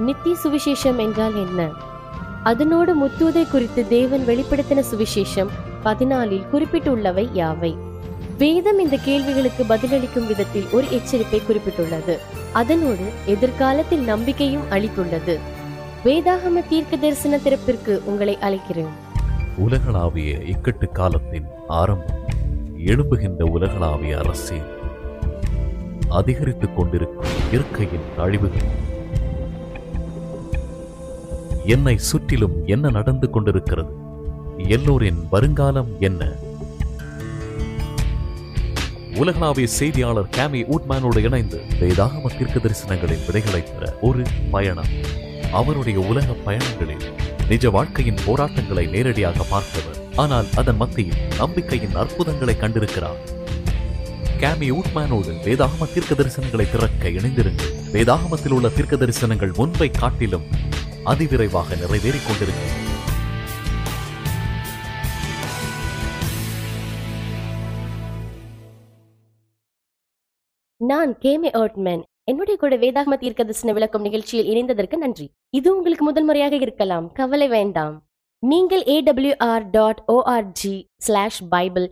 நித்திய சுவிசேஷம் என்றால் என்ன? அதனோடு முத்துவதை குறித்து தேவன் வெளிப்படுத்தின சுவிசேஷம் பதினாலில் குறிப்பிட்டுள்ளவை யாவை? வேதம் இந்த கேள்விகளுக்கு பதிலளிக்கும் விதத்தில் ஒரு எச்சரிப்பை குறிப்பிட்டுள்ளது. அதனோடு எதிர்காலத்தில் நம்பிக்கையும் அளித்துள்ளது. வேதாகம தீர்க்க தரிசன திறப்பிற்கு உங்களை அழைக்கிறேன். உலகளாவிய இக்கட்டு காலத்தின் ஆரம்பம் எழும்புகின்ற உலகளாவிய அரசியல் அதிகரித்துக் கொண்டிருக்கும் இயற்கையின் அழிவுகள் என்னை சுற்றிலும் என்ன நடந்து கொண்டிருக்கிறது? எல்லோரின் வருங்காலம் என்ன? உலகளாவிய செய்தியாளர் கேமி ஊட்மேனோடு இணைந்து வேதாகம தீர்க்க தரிசனங்களின் விடைகளை பெற ஒரு பயணம். அவருடைய உலக பயணங்களில் நிஜ வாழ்க்கையின் போராட்டங்களை நேரடியாக பார்த்தவர். ஆனால் அதன் மத்தியில் நம்பிக்கையின் அற்புதங்களை கண்டிருக்கிறார். கேமி ஊட்மேனோடு வேதாகம தீர்க்க தரிசனங்களை திறக்க இணைந்திருங்கள். வேதாகமத்தில் உள்ள தீர்க்க தரிசனங்கள் முன்பை காட்டிலும் அதிவிரைவாக நிறைவேறிக் கொண்டிருக்கிறது நான் கேமே ஓட்மேன் என்னுடைய கூட வேதாகம தீர்க்க தரிசன விளக்கும் நிகழ்ச்சியில் இணைந்ததற்கு நன்றி. இது உங்களுக்கு முதல் முறையாக இருக்கலாம். கவலை வேண்டாம். நீங்கள் AWR dot ORG slash Bible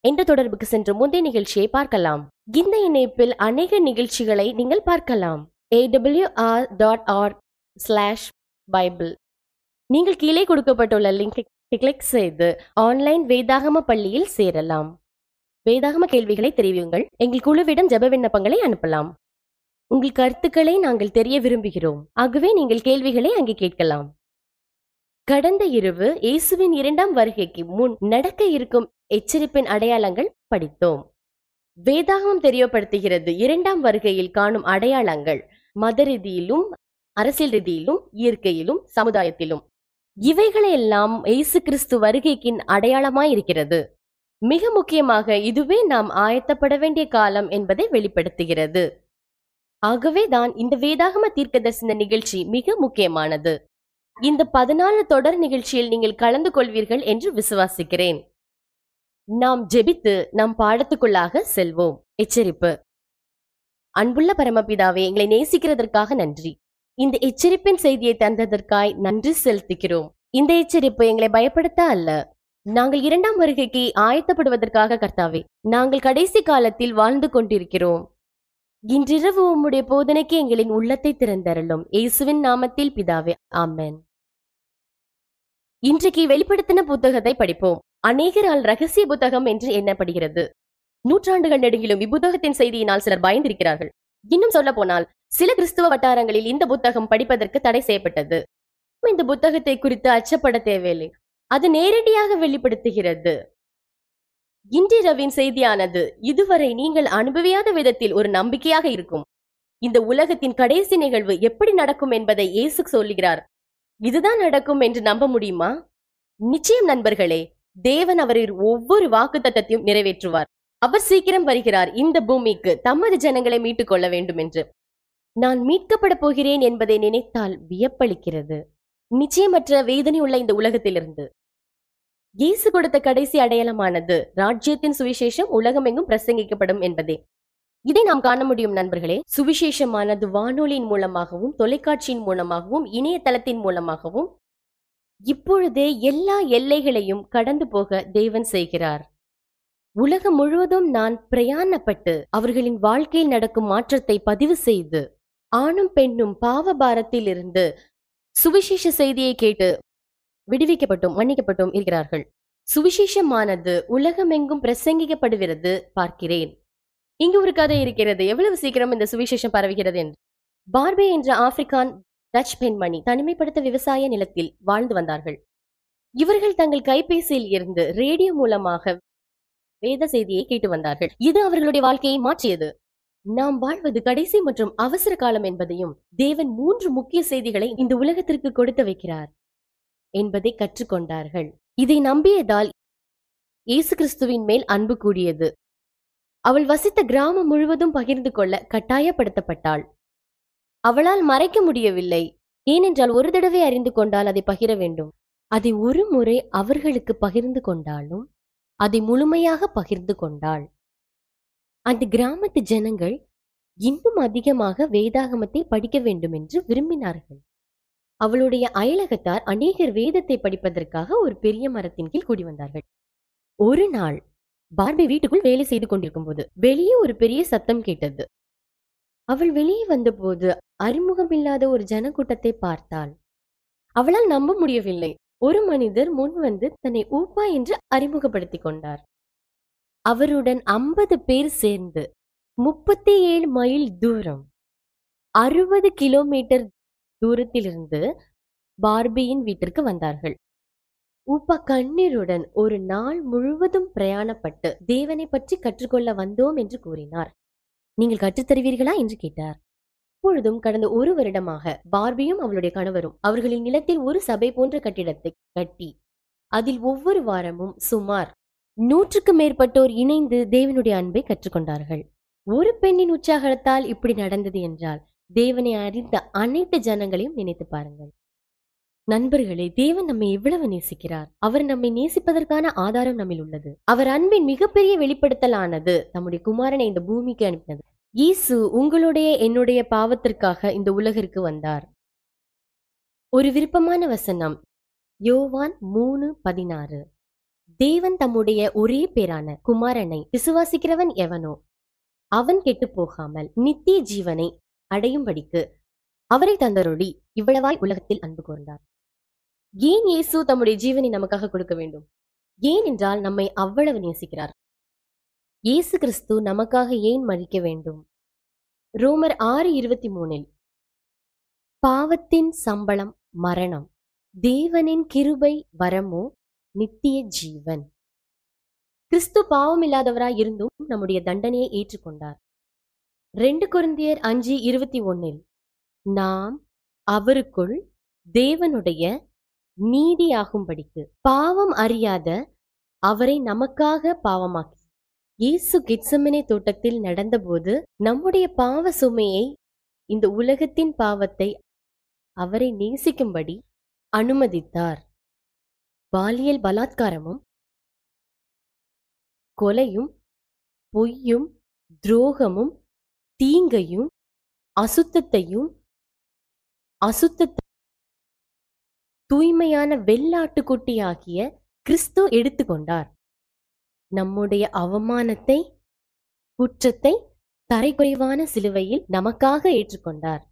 என்ற தொடர்புக்கு சென்று முந்தைய நிகழ்ச்சியை பார்க்கலாம். இந்த இணைப்பில் அநேக நிகழ்ச்சிகளை நீங்கள் பார்க்கலாம். AWR dot R slash Bible நீங்கள் கீழே கொடுக்கப்பட்டுள்ள லிங்கை கிளிக் செய்து ஆன்லைன் வேதாகம பள்ளியில் சேரலாம். வேதாகம கேள்விகளை தெரிவியுங்கள். எங்கள் குழுவிடம் ஜப விண்ணப்பங்களை அனுப்பலாம். உங்கள் கருத்துக்களை நாங்கள் தெரிய விரும்புகிறோம். ஆகவே நீங்கள் கேள்விகளை அங்கே கேட்கலாம். கடந்த இரவு இயேசுவின் இரண்டாம் வருகைக்கு முன் நடக்க இருக்கும் எச்சரிப்பின் அடையாளங்கள் படித்தோம். வேதாகமம் தெரியப்படுத்துகிறது. இரண்டாம் வருகையில் காணும் அடையாளங்கள் மத ரீதியிலும் அரசியல் ரீதியிலும் இயற்கையிலும் சமுதாயத்திலும். இவைகளையெல்லாம் இயேசு கிறிஸ்து வருகைக்கின் அடையாளமாயிருக்கிறது மிக முக்கியமாக இதுவே நாம் ஆயத்தப்பட வேண்டிய காலம் என்பதை வெளிப்படுத்துகிறது. ஆகவேதான் இந்த வேதாகம தீர்க்கதரிசன நிகழ்ச்சி மிக முக்கியமானது. இந்த பதினாலு தொடர் நிகழ்ச்சியில் நீங்கள் கலந்து கொள்வீர்கள் என்று விசுவாசிக்கிறேன். நாம் ஜெபித்து நம் பாடத்துக்குள்ளாக செல்வோம். எச்சரிப்பு. அன்புள்ள பரமபிதாவே எங்களை நேசிக்கிறதற்காக நன்றி. இந்த எச்சரிப்பின் செய்தியை தந்ததற்காய் நன்றி செலுத்துகிறோம். இந்த எச்சரிப்பு எங்களை பயப்படுத்த அல்ல. நாங்கள் இரண்டாம் வருகைக்கு ஆயத்தப்படுவதற்காக கர்த்தாவே நாங்கள் கடைசி காலத்தில் வாழ்ந்து கொண்டிருக்கிறோம். இன்றிரவு உம்முடைய போதனைக்கு எங்களின் உள்ளத்தை திறந்தரலும் இயேசுவின் நாமத்தில் பிதாவே ஆமென். இன்றைக்கு வெளிப்படுத்தின புத்தகத்தை படிப்போம். அநேகரால் ரகசிய புத்தகம் என்று எண்ணப்படுகிறது. நூற்றாண்டுகள் நெடுங்கிலும் இப்புத்தகத்தின் செய்தியினால் சிலர் பயந்திருக்கிறார்கள். இன்னும் சொல்ல போனால் சில கிறிஸ்துவ வட்டாரங்களில் இந்த புத்தகம் படிப்பதற்கு தடை செய்யப்பட்டது. இந்த புத்தகத்தை குறித்து அச்சப்பட தேவையில்லை. அது நேரடியாக வெளிப்படுத்துகிறது. இன்றிரவின் செய்தியானது இதுவரை நீங்கள் அனுபவியாத விதத்தில் ஒரு நம்பிக்கையாக இருக்கும். இந்த உலகத்தின் கடைசி நிகழ்வு எப்படி நடக்கும் என்பதை இயேசு சொல்லுகிறார். இதுதான் நடக்கும் என்று நம்ப முடியுமா? நிச்சயம் நண்பர்களே தேவன் அவரின் ஒவ்வொரு வாக்கு தத்தத்தையும் நிறைவேற்றுவார். அவர் சீக்கிரம் வருகிறார். இந்த பூமிக்கு தமது ஜனங்களை மீட்டுக் கொள்ள வேண்டும் என்று நான் மீட்கப்பட போகிறேன் என்பதை நினைத்தால் வியப்பளிக்கிறது. நிச்சயமற்ற வேதனை உள்ள இந்த உலகத்திலிருந்து. இயேசு கொடுத்த கடைசி அடையாளமானது ராஜ்யத்தின் சுவிசேஷம் உலகமெங்கும் பிரசங்கிக்கப்படும் என்பதே. இதை நாம் காண முடியும் நண்பர்களே. சுவிசேஷமானது வானொலியின் மூலமாகவும் தொலைக்காட்சியின் மூலமாகவும் இணையதளத்தின் மூலமாகவும் இப்பொழுதே எல்லா எல்லைகளையும் கடந்து போக தேவன் செய்கிறார். உலகம் முழுவதும் நான் பிரயாணப்பட்டு அவர்களின் வாழ்க்கையில் நடக்கும் மாற்றத்தை பதிவு செய்து ஆணும் பெண்ணும் பாவபாரத்தில் இருந்து சுவிசேஷ செய்தியை கேட்டு விடுவிக்கப்பட்டும் மன்னிக்கப்பட்டும் இருக்கிறார்கள். சுவிசேஷமானது உலகமெங்கும் பிரசங்கிக்கப்படுகிறது பார்க்கிறேன். இங்கு ஒரு கதை இருக்கிறது. எவ்வளவு சீக்கிரம் இந்த சுவிசேஷம் பரவுகிறது என்று. பார்பே என்ற ஆப்பிரிக்கான் டச் பெண்மணி தனிமைப்படுத்த விவசாய நிலத்தில் வாழ்ந்து வந்தார்கள். இவர்கள் தங்கள் கைபேசியில் இருந்து ரேடியோ மூலமாக வேத செய்தியை கேட்டு வந்தார்கள். இது அவர்களுடைய வாழ்க்கையை மாற்றியது. நாம் வாழ்வது கடைசி மற்றும் அவசர காலம் என்பதையும் தேவன் மூன்று முக்கிய செய்திகளை இந்த உலகத்திற்கு கொடுத்து வைக்கிறார் என்பதை கற்றுக்கொண்டார்கள். இதை நம்பியதால் இயேசு கிறிஸ்துவின் மேல் அன்பு கூடியது. அவள் வசித்த கிராமம் முழுவதும் பகிர்ந்து கொள்ள கட்டாயப்படுத்தப்பட்டாள். அவளால் மறைக்க முடியவில்லை. ஏனென்றால் ஒரு தடவை அறிந்து கொண்டால் அதை பகிர வேண்டும். அதை ஒரு முறை அவர்களுக்கு பகிர்ந்து கொண்டாலும் அதை முழுமையாக பகிர்ந்து கொண்டாள். அந்த கிராமத்து ஜனங்கள் இன்னும் அதிகமாக வேதாகமத்தை படிக்க வேண்டும் என்று விரும்பினார்கள். அவளுடைய அயலகத்தார் அநேகர் வேதத்தை படிப்பதற்காக ஒரு பெரிய மரத்தின் கீழ் கூடி வந்தார்கள். ஒரு நாள் பார்பி வீட்டுக்குள் வேலை செய்து கொண்டிருக்கும் போது வெளியே ஒரு பெரிய சத்தம் கேட்டது. அவள் வெளியே வந்தபோது அறிமுகமில்லாத ஒரு ஜனக்கூட்டத்தை பார்த்தாள். அவளால் நம்ப முடியவில்லை. ஒரு மனிதர் முன் வந்து தன்னை ஊப்பா என்று அறிமுகப்படுத்திக் கொண்டார். அவருடன் ஐம்பது பேர் சேர்ந்து முப்பத்தி ஏழு மைல் தூரம் அறுபது கிலோமீட்டர் தூரத்திலிருந்து பார்பியின் வீட்டிற்கு வந்தார்கள். உப்ப கண்ணீருடன் ஒரு நாள் முழுவதும் பிரயாணப்பட்டு தேவனை பற்றி கற்றுக்கொள்ள வந்தோம் என்று கூறினார். நீங்கள் கற்றுத் தருவீர்களா என்று கேட்டார். இப்பொழுதும் கடந்த ஒரு வருடமாக பார்பியும் அவளுடைய கணவரும் அவர்களின் நிலத்தில் ஒரு சபை போன்ற கட்டிடத்தை கட்டி அதில் ஒவ்வொரு வாரமும் சுமார் நூற்றுக்கு மேற்பட்டோர் இணைந்து தேவனுடைய அன்பை கற்றுக்கொண்டார்கள். ஒரு பெண்ணின் உற்சாகத்தால் இப்படி நடந்தது என்றால் தேவனை அறிந்த அனைத்து ஜனங்களையும் நினைத்து பாருங்கள். நண்பர்களே தேவன் நம்மை எவ்வளவு நேசிக்கிறார். அவர் நம்மை நேசிப்பதற்கான ஆதாரம் நம்மில் உள்ளது. அவர் அன்பின் மிகப்பெரிய வெளிப்படுத்தலானது தம்முடைய குமாரனை இந்த பூமிக்கு அனுப்பினது. இயேசு உங்களுடைய என்னுடைய பாவத்திற்காக இந்த உலகிற்கு வந்தார். ஒரு விருப்பமான வசனம். யோவான் மூணு பதினாறு. தேவன் தம்முடைய ஒரே பேரான குமாரனை விசுவாசிக்கிறவன் எவனோ அவன் கெட்டுப் போகாமல் நித்திய ஜீவனை அடையும்படிக்கு அவரை தந்தருளி இவ்வளவாய் உலகத்தில் அன்பு கூர்ந்தார். ஏன் இயேசு தம்முடைய ஜீவனை நமக்காக கொடுக்க வேண்டும்? ஏன் என்றால் நம்மை அவ்வளவு நேசிக்கிறார். இயேசு கிறிஸ்து நமக்காக ஏன் மறிக்க வேண்டும்? ரோமர் ஆறு இருபத்தி மூணில் பாவத்தின் சம்பளம் மரணம் தேவனின் கிருபை வரமோ? நித்திய ஜீவன் கிறிஸ்து பாவம் இல்லாதவராய் இருந்தும் நம்முடைய தண்டனையை ஏற்றுக்கொண்டார். ரெண்டு குருந்தியர் அஞ்சு இருபத்தி ஒன்னில் நாம் அவருக்குள் தேவனுடைய நீதியாகும்படிக்கு பாவம் அறியாத அவரை நமக்காக பாவமாக்கி இயேசு கிட்சமினை தோட்டத்தில் நடந்தபோது நம்முடைய பாவ சுமையை இந்த உலகத்தின் பாவத்தை அவரை நேசிக்கும்படி அனுமதித்தார். பாலியல் பலாத்காரமும் கொலையும் பொய்யும் துரோகமும் தீங்கையும் அசுத்தத்தையும் அசுத்த தூய்மையான வெள்ளாட்டுக்குட்டியாகிய கிறிஸ்து எடுத்துக்கொண்டார் நம்முடைய அவமானத்தை குற்றத்தை தரைக்குறைவான சிலுவையில் நமக்காக ஏற்றுக்கொண்டார்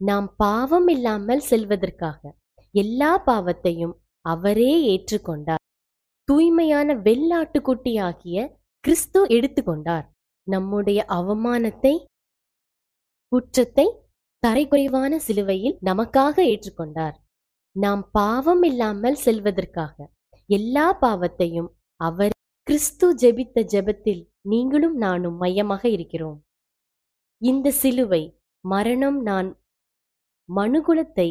நாம் பாவம் இல்லாமல் செல்வதற்காக எல்லா பாவத்தையும் அவரே ஏற்றுக்கொண்டார். தூய்மையான வெள்ளாட்டுக்குட்டியாகிய கிறிஸ்து எடுத்துக்கொண்டார். நம்முடைய அவமானத்தை குற்றத்தை தரைக்குறைவான சிலுவையில் நமக்காக ஏற்றுக்கொண்டார். நாம் பாவம் இல்லாமல் செல்வதற்காக எல்லா பாவத்தையும் அவர் கிறிஸ்து ஜெபித்த ஜெபத்தில் நீங்களும் நானும் மையமாக இருக்கிறோம். இந்த சிலுவை மரணம் நான் மனுகுலத்தை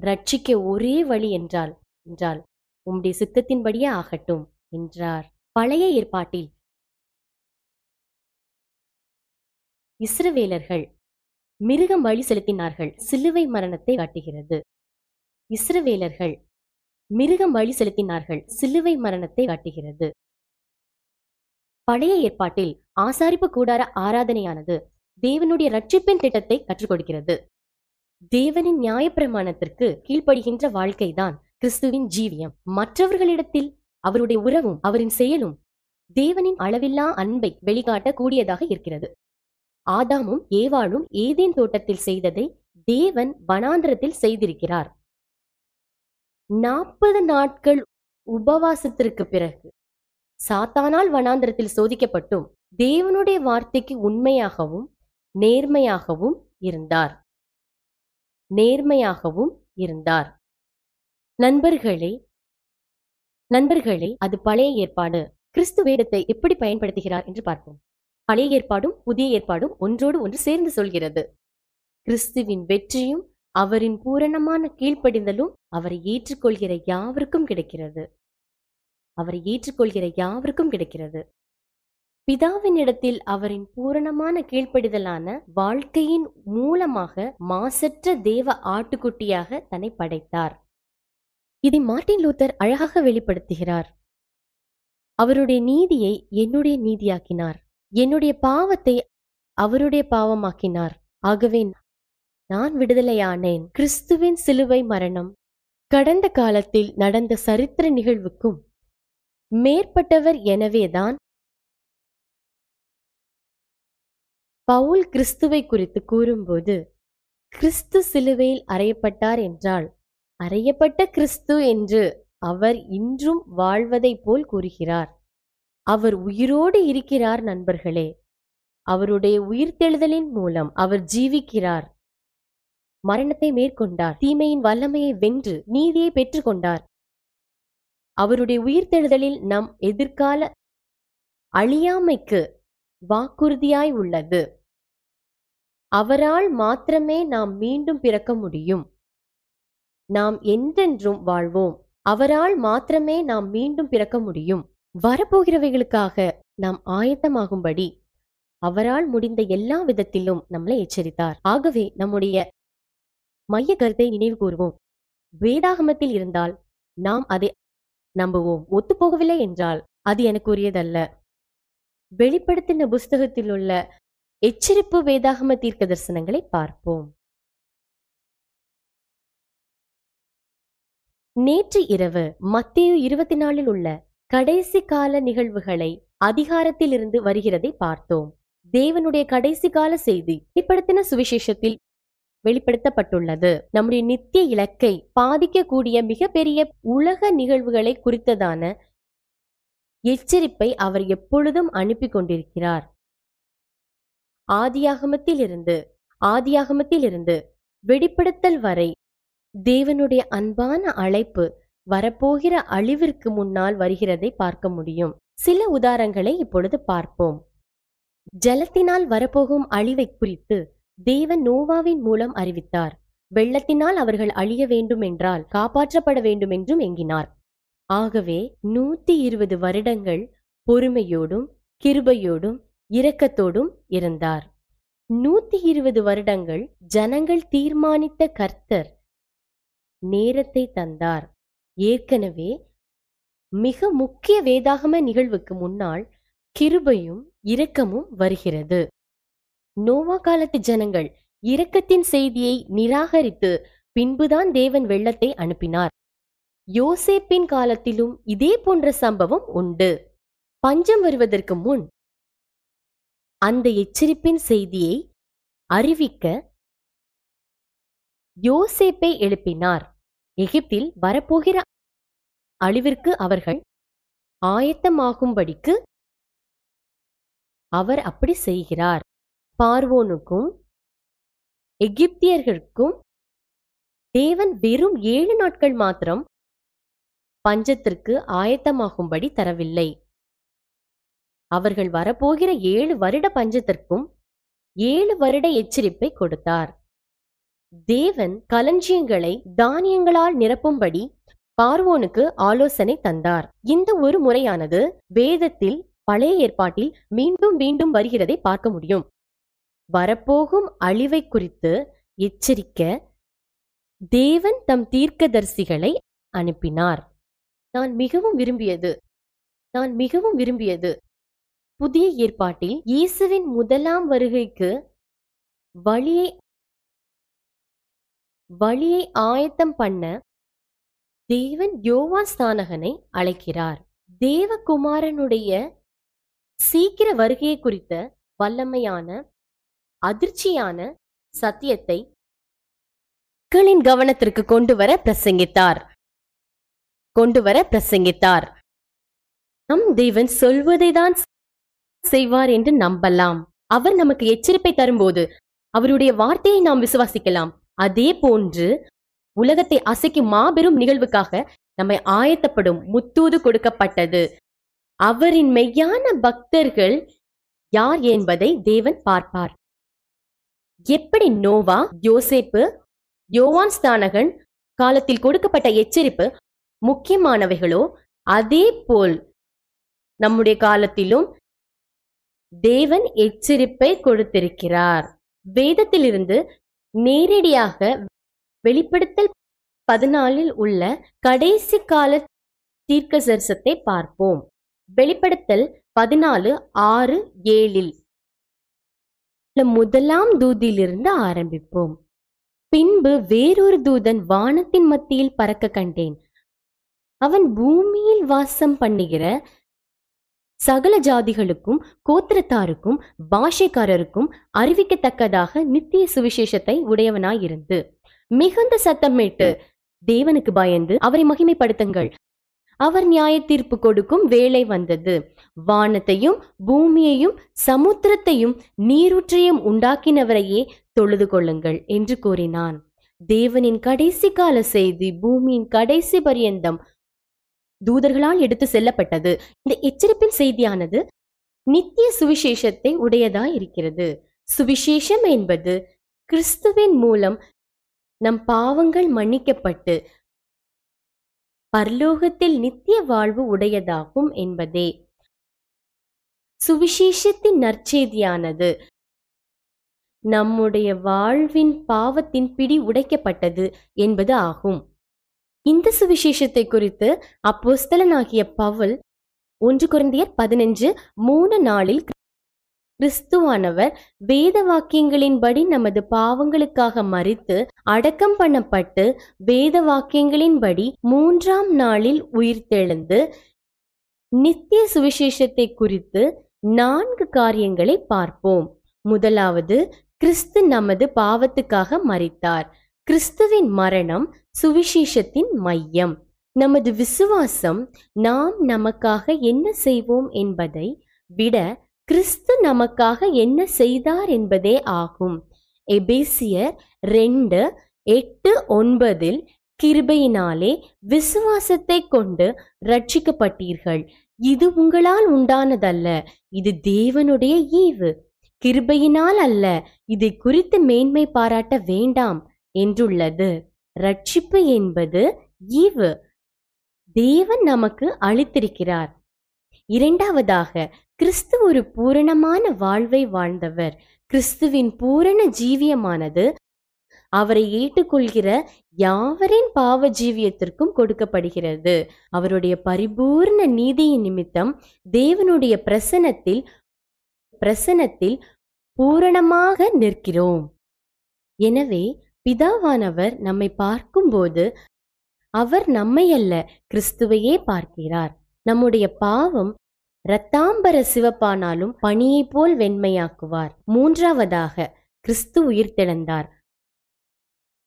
ரட்சிக்க ஒரே வழி என்றால் என்றால் உம்முடைய சித்தத்தின்படியே ஆகட்டும் என்றார். பழைய ஏற்பாட்டில் இஸ்ரவேலர்கள் மிருகம் வழி செலுத்தினார்கள். சிலுவை மரணத்தை காட்டுகிறது. இஸ்ரவேலர்கள் மிருகம் வழி செலுத்தினார்கள். சிலுவை மரணத்தை காட்டுகிறது. பழைய ஏற்பாட்டில் ஆசாரிப்பு கூடார ஆராதனையானது தேவனுடைய ரட்சிப்பின் திட்டத்தை கற்றுக் கொடுக்கிறது. தேவனின் நியாயப்பிரமாணத்திற்கு கீழ்ப்படுகின்ற வாழ்க்கைதான் கிறிஸ்துவின் ஜீவியம். மற்றவர்களிடத்தில் அவருடைய உறவும் அவரின் செயலும் தேவனின் அளவில்லா அன்பை வெளிக்காட்ட கூடியதாக இருக்கிறது. ஆதாமும் ஏவாளும் ஏதேன் தோட்டத்தில் செய்ததை தேவன் வனாந்திரத்தில் செய்திருக்கிறார். நாற்பது நாட்கள் உபவாசத்திற்கு பிறகு சாத்தானால் வனாந்திரத்தில் சோதிக்கப்பட்டும் தேவனுடைய வார்த்தைக்கு உண்மையாகவும் நேர்மையாகவும் இருந்தார். நேர்மையாகவும் இருந்தார். நண்பர்களே நண்பர்களே அது பழைய ஏற்பாடு. கிறிஸ்து வேதத்தை எப்படி பயன்படுத்துகிறார் என்று பார்ப்போம். பழைய ஏற்பாடும் புதிய ஏற்பாடும் ஒன்றோடு ஒன்று சேர்ந்து சொல்கிறது. கிறிஸ்துவின் வெற்றியும் அவரின் பூரணமான கீழ்ப்படிதலும் அவரை ஏற்றுக்கொள்கிற யாவருக்கும் கிடைக்கிறது. அவரை ஏற்றுக்கொள்கிற யாவருக்கும் கிடைக்கிறது. பிதாவின் இடத்தில் அவரின் பூரணமான கீழ்ப்படிதலான வாழ்க்கையின் மூலமாக மாசற்ற தேவ ஆட்டுக்குட்டியாக தன்னை படைத்தார். இதை மார்ட்டின் லூத்தர் அழகாக வெளிப்படுத்துகிறார். அவருடைய நீதியை என்னுடைய நீதியாக்கினார். என்னுடைய பாவத்தை அவருடைய பாவமாக்கினார். ஆகவே நான் விடுதலையானேன். கிறிஸ்துவின் சிலுவை மரணம். கடந்த காலத்தில் நடந்த சரித்திர நிகழ்வுக்கும் மேற்பட்டவர் எனவேதான் பவுல் கிறிஸ்துவை குறித்து கூறும்போது கிறிஸ்து சிலுவையில் அறையப்பட்டார் என்றால் அறையப்பட்ட கிறிஸ்து என்று அவர் இன்றும் வாழ்வதைப் போல் கூறுகிறார். அவர் உயிரோடு இருக்கிறார் நண்பர்களே. அவருடைய உயிர்த்தெழுதலின் மூலம் அவர் ஜீவிக்கிறார். மரணத்தை மேற்கொண்டார். தீமையின் வல்லமையை வென்று நீதியை பெற்றுக்கொண்டார் அவருடைய உயிர்த்தெழுதலில் நம் எதிர்கால அழியாமைக்கு வாக்குறுதியாய் உள்ளது. அவரால் மாத்திரமே நாம் மீண்டும் பிறக்க முடியும். நாம் என்றென்றும் வாழ்வோம். அவரால் மாத்திரமே நாம் மீண்டும் பிறக்க முடியும். வரப்போகிறவைகளுக்காக நாம் ஆயத்தமாகும்படி அவரால் முடிந்த எல்லா விதத்திலும் நம்மளை எச்சரித்தார். ஆகவே நம்முடைய மைய கருத்தை நினைவு கூறுவோம் வேதாகமத்தில் இருந்தால் நாம் அதை நம்புவோம். ஒத்துப்போகவில்லை என்றால் அது எனக்குரியதல்ல. வெளிப்படுத்தின புஸ்தகத்தில் உள்ள எச்சரிப்பு வேதாகம தீர்க்க தரிசனங்களை பார்ப்போம். நேற்று இரவு மத்திய இருபத்தி நாலில் உள்ள கடைசி கால நிகழ்வுகளை அதிகாரத்திலிருந்து வருகிறதை பார்த்தோம். தேவனுடைய கடைசி கால செய்தி இப்படத்தின சுவிசேஷத்தில் வெளிப்படுத்தப்பட்டுள்ளது. நம்முடைய நித்திய இலக்கை பாதிக்கக்கூடிய மிகப்பெரிய உலக நிகழ்வுகளை குறித்ததான எச்சரிப்பை அவர் எப்பொழுதும் அனுப்பி கொண்டிருக்கிறார். ஆதியாகமத்திலிருந்து ஆதியாகமத்திலிருந்து வெளிப்படுத்தல் வரை தேவனுடைய அன்பான அழைப்பு வரப்போகிற அழிவிற்கு முன்னால் வருகிறதை பார்க்க முடியும். சில உதாரணங்களை இப்பொழுது பார்ப்போம். ஜலத்தினால் வரப்போகும் அழிவை குறித்து தேவன் நோவாவின் மூலம் அறிவித்தார். வெள்ளத்தினால் அவர்கள் அழிய வேண்டும் என்றால் காப்பாற்றப்பட வேண்டும் என்றும் எங்கினார். ஆகவே நூத்தி இருபது வருடங்கள் பொறுமையோடும் கிருபையோடும் இரக்கத்தோடும் இருந்தார். நூத்தி இருபது வருடங்கள் ஜனங்கள் தீர்மானித்த கர்த்தர் நேரத்தை தந்தார். ஏற்கனவே மிக முக்கிய வேதாகம நிகழ்வுக்கு முன்னால் கிருபையும் இரக்கமும் வருகிறது. நோவா காலத்து ஜனங்கள் இரக்கத்தின் செய்தியை நிராகரித்து பின்புதான் தேவன் வெள்ளத்தை அனுப்பினார். யோசேப்பின் காலத்திலும் இதே போன்ற சம்பவம் உண்டு. பஞ்சம் வருவதற்கு முன் அந்த எச்சரிப்பின் செய்தியை அறிவிக்க யோசேப்பை எழுப்பினார். எகிப்தில் வரப்போகிற அழிவிற்கு அவர்கள் ஆயத்தமாகும்படிக்கு அவர் அப்படி செய்கிறார். பார்வோனுக்கும் எகிப்தியர்களுக்கும் தேவன் வெறும் ஏழு நாட்கள் மாத்திரம் பஞ்சத்திற்கு ஆயத்தமாகும்படி தரவில்லை. அவர்கள் வரப்போகிற ஏழு வருட பஞ்சத்திற்கும் ஏழு வருட எச்சரிப்பை கொடுத்தார். தேவன் களஞ்சியங்களை தானியங்களால் நிரப்பும்படி பார்வோனுக்கு ஆலோசனை தந்தார். இந்த ஒரு முறையானது வேதத்தில் பழைய ஏற்பாட்டில் மீண்டும் மீண்டும் வருகிறதை பார்க்க முடியும். வரப்போகும் அழிவை குறித்து எச்சரிக்க தேவன் தம் தீர்க்கதரிசிகளை அனுப்பினார். நான் மிகவும் விரும்பியது. நான் மிகவும் விரும்பியது. புதிய ஏற்பாட்டில் இயேசுவின் முதலாம் வருகைக்கு வழியை வழியை ஆயத்தம் பண்ண தேவன் யோவா ஸ்தானகனை அழைக்கிறார். தேவகுமாரனுடைய சீக்கிர வருகையை குறித்த வல்லமையான அதிர்ச்சியான சத்தியத்தை மக்களின் கவனத்திற்கு கொண்டு வர பிரசங்கித்தார். கொண்டு வர பிரசங்கித்தார். நம் தேவன் சொல்வதை தான் செய்வார் என்று நம்பலாம். அவர் நமக்கு எச்சரிப்பை தரும்போது அவருடைய வார்த்தையை நாம் விசுவாசிக்கலாம். அதே போன்று உலகத்தை அசைக்கும் மாபெரும் நிகழ்வுக்காக நம்மை ஆயத்தப்படும் முத்தூது கொடுக்கப்பட்டது. அவரின் மெய்யான பக்தர்கள் யார் என்பதை தேவன் பார்ப்பார். எப்படி நோவா யோசேப்பு யோவான் ஸ்தானகன் காலத்தில் கொடுக்கப்பட்ட எச்சரிப்பு முக்கியமானவைகளோ அதே போல் நம்முடைய காலத்திலும் தேவன் எச்சரிப்பை கொடுத்திருக்கிறார். வேதத்திலிருந்து நேரடியாக வெளிப்படுத்தல் பதினாலில் உள்ள கடைசி கால தீர்க்க சரிசத்தை பார்ப்போம். வெளிப்படுத்தல் பதினாலு ஆறு ஏழில் முதலாம் தூதிலிருந்து ஆரம்பிப்போம். பின்பு வேறொரு தூதன் வானத்தின் மத்தியில் பறக்க கண்டேன். அவன் பூமியில் வாசம் பண்ணுகிற சகல ஜாதிகளுக்கும் கோத்திரத்தாருக்கும் பாஷைக்காரருக்கும் அறிவிக்கத்தக்கதாக நித்திய சுவிசேஷத்தை உடையவனாயிருந்து. மிகுந்த சத்தமிட்டு தேவனுக்கு பயந்து அவரை மகிமைப்படுத்துங்கள். அவர் நியாய தீர்ப்பு கொடுக்கும் வேலை வந்தது. வானத்தையும் பூமியையும் சமுத்திரத்தையும் நீரூற்றையும் உண்டாக்கினவரையே தொழுது கொள்ளுங்கள் என்று கூறினான். தேவனின் கடைசி கால செய்தி பூமியின் கடைசி பரியந்தம் தூதர்களால் எடுத்து செல்லப்பட்டது. இந்த எச்சரிப்பின் செய்தியானது நித்திய சுவிசேஷத்தை உடையதாய் இருக்கிறது. சுவிசேஷம் என்பது கிறிஸ்துவின் மூலம் நம் பாவங்கள் மன்னிக்கப்பட்டு பரலோகத்தில் நித்திய வாழ்வு உடையதாகும் என்பதே. சுவிசேஷத்தின் நற்செய்தியானது நம்முடைய வாழ்வின் பாவத்தின் பிடி உடைக்கப்பட்டது என்பது ஆகும். இந்த சுவிசேஷத்தை குறித்து அப்போஸ்தலனாகிய பவுல் ஒன்று குருந்தியர் பதினஞ்சு மூணு நாளில் கிறிஸ்துவானவர் வேத வாக்கியங்களின்படி நமது பாவங்களுக்காக மறித்து அடக்கம் பண்ணப்பட்டு வேத வாக்கியங்களின்படி மூன்றாம் நாளில் உயிர்த்தெழுந்து நித்திய சுவிசேஷத்தை குறித்து நான்கு காரியங்களை பார்ப்போம். முதலாவது கிறிஸ்து நமது பாவத்துக்காக மறித்தார் கிறிஸ்துவின் மரணம் சுவிசேஷத்தின் மையம். நமது விசுவாசம் நாம் நமக்காக என்ன செய்வோம் என்பதை விட கிறிஸ்து நமக்காக என்ன செய்தார் என்பதே ஆகும். எபேசியர் ரெண்டு எட்டு ஒன்பதில் கிருபையினாலே விசுவாசத்தை கொண்டு ரட்சிக்கப்பட்டீர்கள் இது உங்களால் உண்டானதல்ல இது தேவனுடைய ஈவு. கிருபையினால் அல்ல இதை குறித்து மேன்மை பாராட்ட வேண்டாம் என்றுள்ளது. ரட்சிப்பு என்பது ஈவு. தேவன் நமக்கு அளித்திருக்கிறார். இரண்டாவதாக கிறிஸ்து ஒரு பூரணமான வாழ்வை வாழ்ந்தவர். கிறிஸ்துவின் பூரண ஜீவியமானது அவரை ஏற்றுக்கொள்கிற யாவரின் பாவ ஜீவியத்திற்கும் கொடுக்கப்படுகிறது. அவருடைய பரிபூர்ண நீதியின் நிமித்தம் தேவனுடைய பிரசனத்தில் பிரசனத்தில் பூரணமாக நிற்கிறோம். எனவே பிதாவானவர் நம்மை பார்க்கும்போது அவர் நம்மை அல்ல கிறிஸ்துவையே பார்க்கிறார். நம்முடைய பாவம் இரத்தாம்பர சிவப்பானாலும் பணியை போல் வெண்மையாக்குவார். மூன்றாவதாக கிறிஸ்து உயிர்த்தெழுந்தார்.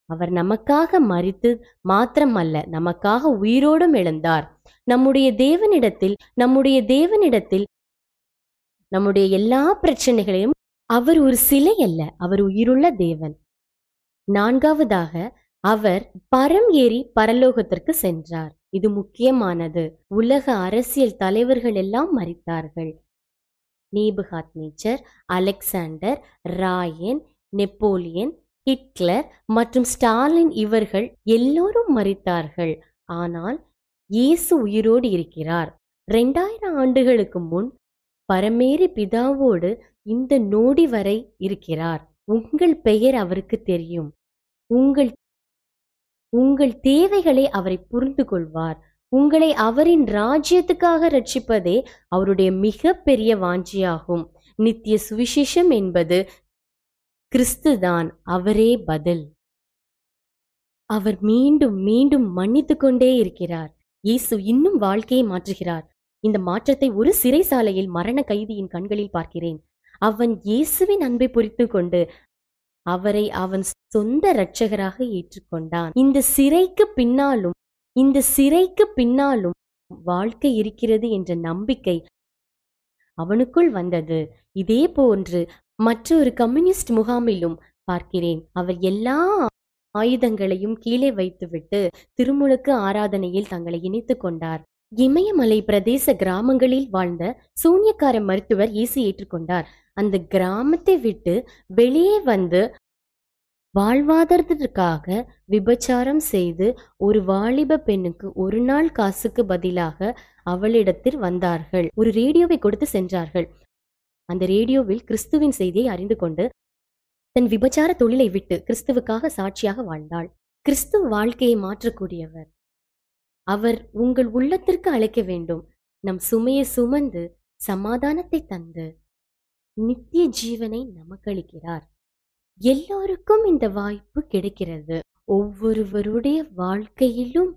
அவர் நமக்காக மறித்து மாத்திரமல்ல நமக்காக உயிரோடும் எழுந்தார். நம்முடைய தேவனிடத்தில் நம்முடைய தேவனிடத்தில் நம்முடைய எல்லா பிரச்சனைகளையும் அவர் ஒரு சிலை அல்ல அவர் உயிருள்ள தேவன். நான்காவதாக அவர் பரம் ஏறி பரலோகத்திற்கு சென்றார். இது முக்கியமானது. உலக அரசியல் தலைவர்கள் எல்லாம் மறித்தார்கள். நீபுகாத் நேச்சர் அலெக்சாண்டர் ராயன் நெப்போலியன் ஹிட்லர் மற்றும் ஸ்டாலின் இவர்கள் எல்லோரும் மறித்தார்கள். ஆனால் இயேசு உயிரோடு இருக்கிறார். ரெண்டாயிரம் ஆண்டுகளுக்கு முன் பரமேறி பிதாவோடு இந்த நொடி வரை இருக்கிறார். உங்கள் பெயர் அவருக்கு தெரியும். உங்கள் உங்கள் தேவைகளை அவரை புரிந்து கொள்வார் உங்களை அவரின் ராஜ்யத்துக்காக ரட்சிப்பதே அவருடைய மிக பெரிய வாஞ்சியாகும். நித்திய சுவிசேஷம் என்பது கிறிஸ்துதான் அவரே பதில். அவர் மீண்டும் மீண்டும் மன்னித்து கொண்டே இருக்கிறார். இயேசு இன்னும் வாழ்க்கையை மாற்றுகிறார். இந்த மாற்றத்தை ஒரு சிறைசாலையில் மரண கைதியின் கண்களில் பார்க்கிறேன். அவன் இயேசுவின் அன்பை புரிந்து கொண்டு அவரை அவன் சொந்த இரட்சகராக ஏற்றுக்கொண்டான். இந்த சிறைக்கு பின்னாலும் இந்த சிறைக்கு பின்னாலும் வாழ்க்கை இருக்கிறது என்ற நம்பிக்கை அவனுக்குள் வந்தது. இதே போன்று மற்றொரு கம்யூனிஸ்ட் முகாமிலும் பார்க்கிறேன். அவர் எல்லா ஆயுதங்களையும் கீழே வைத்துவிட்டு திருமுழுக்கு ஆராதனையில் தங்களை இணைத்துக் கொண்டார். இமயமலை பிரதேச கிராமங்களில் வாழ்ந்த சூன்யக்கார மருத்துவர் இயேசு ஏற்றுக்கொண்டார். அந்த கிராமத்தை விட்டு வெளியே வந்து வாழ்வாதாரத்திற்காக விபச்சாரம் செய்து ஒரு வாலிப பெண்ணுக்கு ஒரு நாள் காசுக்கு பதிலாக அவளிடத்தில் வந்தார்கள். ஒரு ரேடியோவை கொடுத்து சென்றார்கள். அந்த ரேடியோவில் கிறிஸ்துவின் செய்தியை அறிந்து கொண்டு தன் விபச்சார தொழிலை விட்டு கிறிஸ்துவுக்காக சாட்சியாக வாழ்ந்தாள். கிறிஸ்து வாழ்க்கையை மாற்றக்கூடியவர். அவர் உங்கள் உள்ளத்திற்கு அழைக்க வேண்டும். நம் சுமையை சுமந்து சமாதானத்தை தந்து நித்திய ஜீவனை நமக்களிக்கிறார். எல்லோருக்கும் இந்த வாய்ப்பு கிடைக்கிறது. ஒவ்வொருவருடைய வாழ்க்கையிலும்